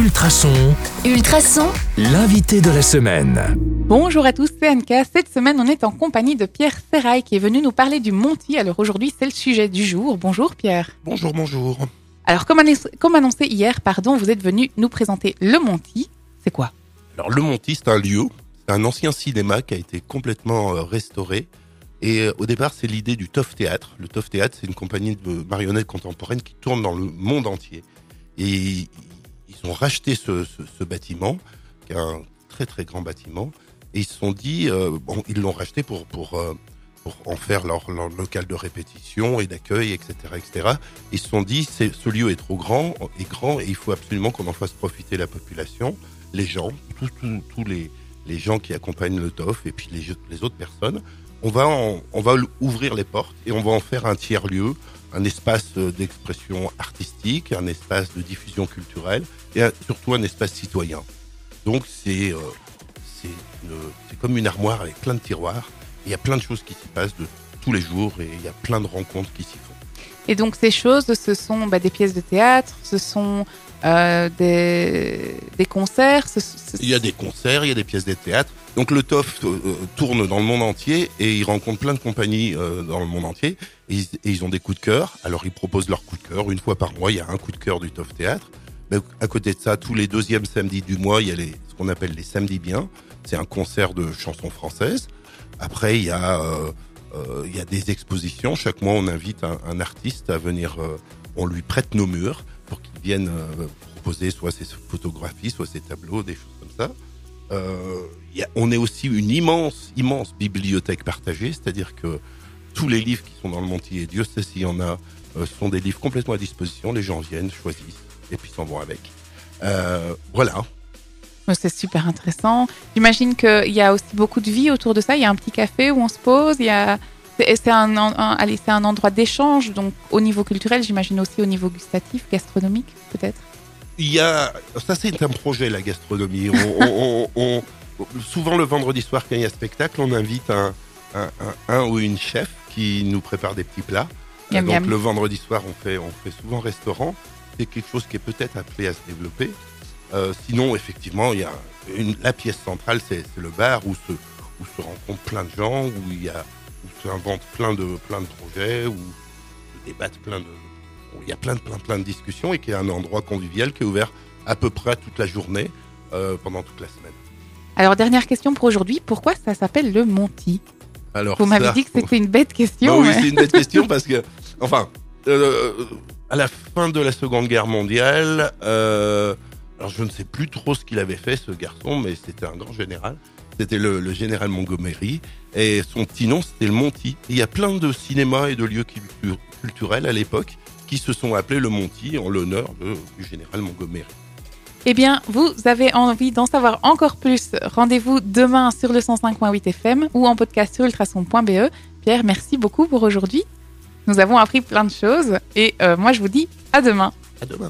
Ultrason, Ultrason, l'invité de la semaine. Bonjour à tous, c'est Anka. Cette semaine, on est en compagnie de Pierre Serrail qui est venu nous parler du Monty. Alors aujourd'hui, c'est le sujet du jour. Bonjour Pierre. Bonjour, bonjour. Alors comme annoncé, comme annoncé hier, pardon, vous êtes venu nous présenter le Monty. C'est quoi? Alors, le Monty, c'est un lieu, c'est un ancien cinéma qui a été complètement euh, restauré. Et euh, au départ, c'est l'idée du Toff Théâtre. Le Toff Théâtre, c'est une compagnie de marionnettes contemporaines qui tourne dans le monde entier. Et ils ont racheté ce, bâtiment, qui est un très très grand bâtiment, et ils se sont dit, euh, ils l'ont racheté pour pour euh, en faire leur, local de répétition et d'accueil, etc., etc. Ils se sont dit, ce lieu est trop grand, est grand, et il faut absolument qu'on en fasse profiter la population, les gens, tous les gens qui accompagnent le TOF et puis les autres personnes. On va on va ouvrir les portes et on va en faire un tiers lieu, un espace euh, d'expression artistique, un espace de diffusion culturelle et surtout un espace citoyen. Donc c'est euh, c'est comme une armoire avec plein de tiroirs. Il y a plein de choses qui s'y passent tous les jours et il y a plein de rencontres qui s'y font. Et donc ces choses, ce sont bah, des pièces de théâtre, ce sont euh, des, concerts. ce- ce- Il y a des concerts, il y a des pièces de théâtre. Donc le TOF euh, euh, tourne dans le monde entier et il rencontre plein de compagnies dans le monde entier et ils, ont des coups de cœur. Alors ils proposent leurs coups de cœur. Une fois par mois, il y a un coup de cœur du TOF Théâtre. Mais à côté de ça, tous les deuxièmes samedis du mois, il y a ce qu'on appelle les samedis bien. C'est un concert de chansons françaises. Après, il y a il y a des expositions. Chaque mois, on invite un, artiste à venir. euh, on lui prête nos murs pour qu'il vienne euh, proposer soit ses photographies, soit ses tableaux, des choses comme ça. Euh, on est aussi une immense, immense bibliothèque partagée, c'est-à-dire que tous les livres qui sont dans le Monty, et Dieu sait s'il y en a, euh, sont des livres complètement à disposition. Les gens viennent, choisissent, et puis s'en vont avec. Euh, voilà. C'est super intéressant. J'imagine qu'il y a aussi beaucoup de vie autour de ça. Il y a un petit café où on se pose. Il y a c'est un, un- un- allez, c'est un endroit d'échange, donc au niveau culturel, j'imagine aussi au niveau gustatif, gastronomique, peut-être. Il y a, ça c'est un projet la gastronomie. On, on- on- on- souvent le vendredi soir quand il y a spectacle, on invite un, un, un- un ou une chef qui nous prépare des petits plats. Miam, Donc miam. le vendredi soir, on fait, on fait souvent restaurant. C'est quelque chose qui est peut-être appelé à se développer. Euh, sinon, effectivement, il y a une, la pièce centrale, c'est le bar où se, où se rencontrent plein de gens, où il y a, où s'inventent plein de, plein de projets, où se débattent plein de, où il y a plein de, plein, plein de discussions et qui est un endroit convivial qui est ouvert à peu près toute la journée, euh, pendant toute la semaine. Alors, dernière question pour aujourd'hui. Pourquoi ça s'appelle le Monty? Alors, Vous m'avez dit que c'était une bête Bah question. oui, mais- c'est une bête question parce que, enfin, euh, à la fin de la Seconde Guerre mondiale, euh, alors je ne sais plus trop ce qu'il avait fait ce garçon, mais c'était un grand général. C'était le, le général Montgomery et son petit nom c'était le Monty. Et il y a plein de cinémas et de lieux cultu- culturels à l'époque qui se sont appelés le Monty en l'honneur du général Montgomery. Eh bien, vous avez envie d'en savoir encore plus. Rendez-vous demain sur le 105.8 FM ou en podcast sur ultrason.be. Pierre, merci beaucoup pour aujourd'hui. Nous avons appris plein de choses et euh, moi je vous dis à demain. À demain.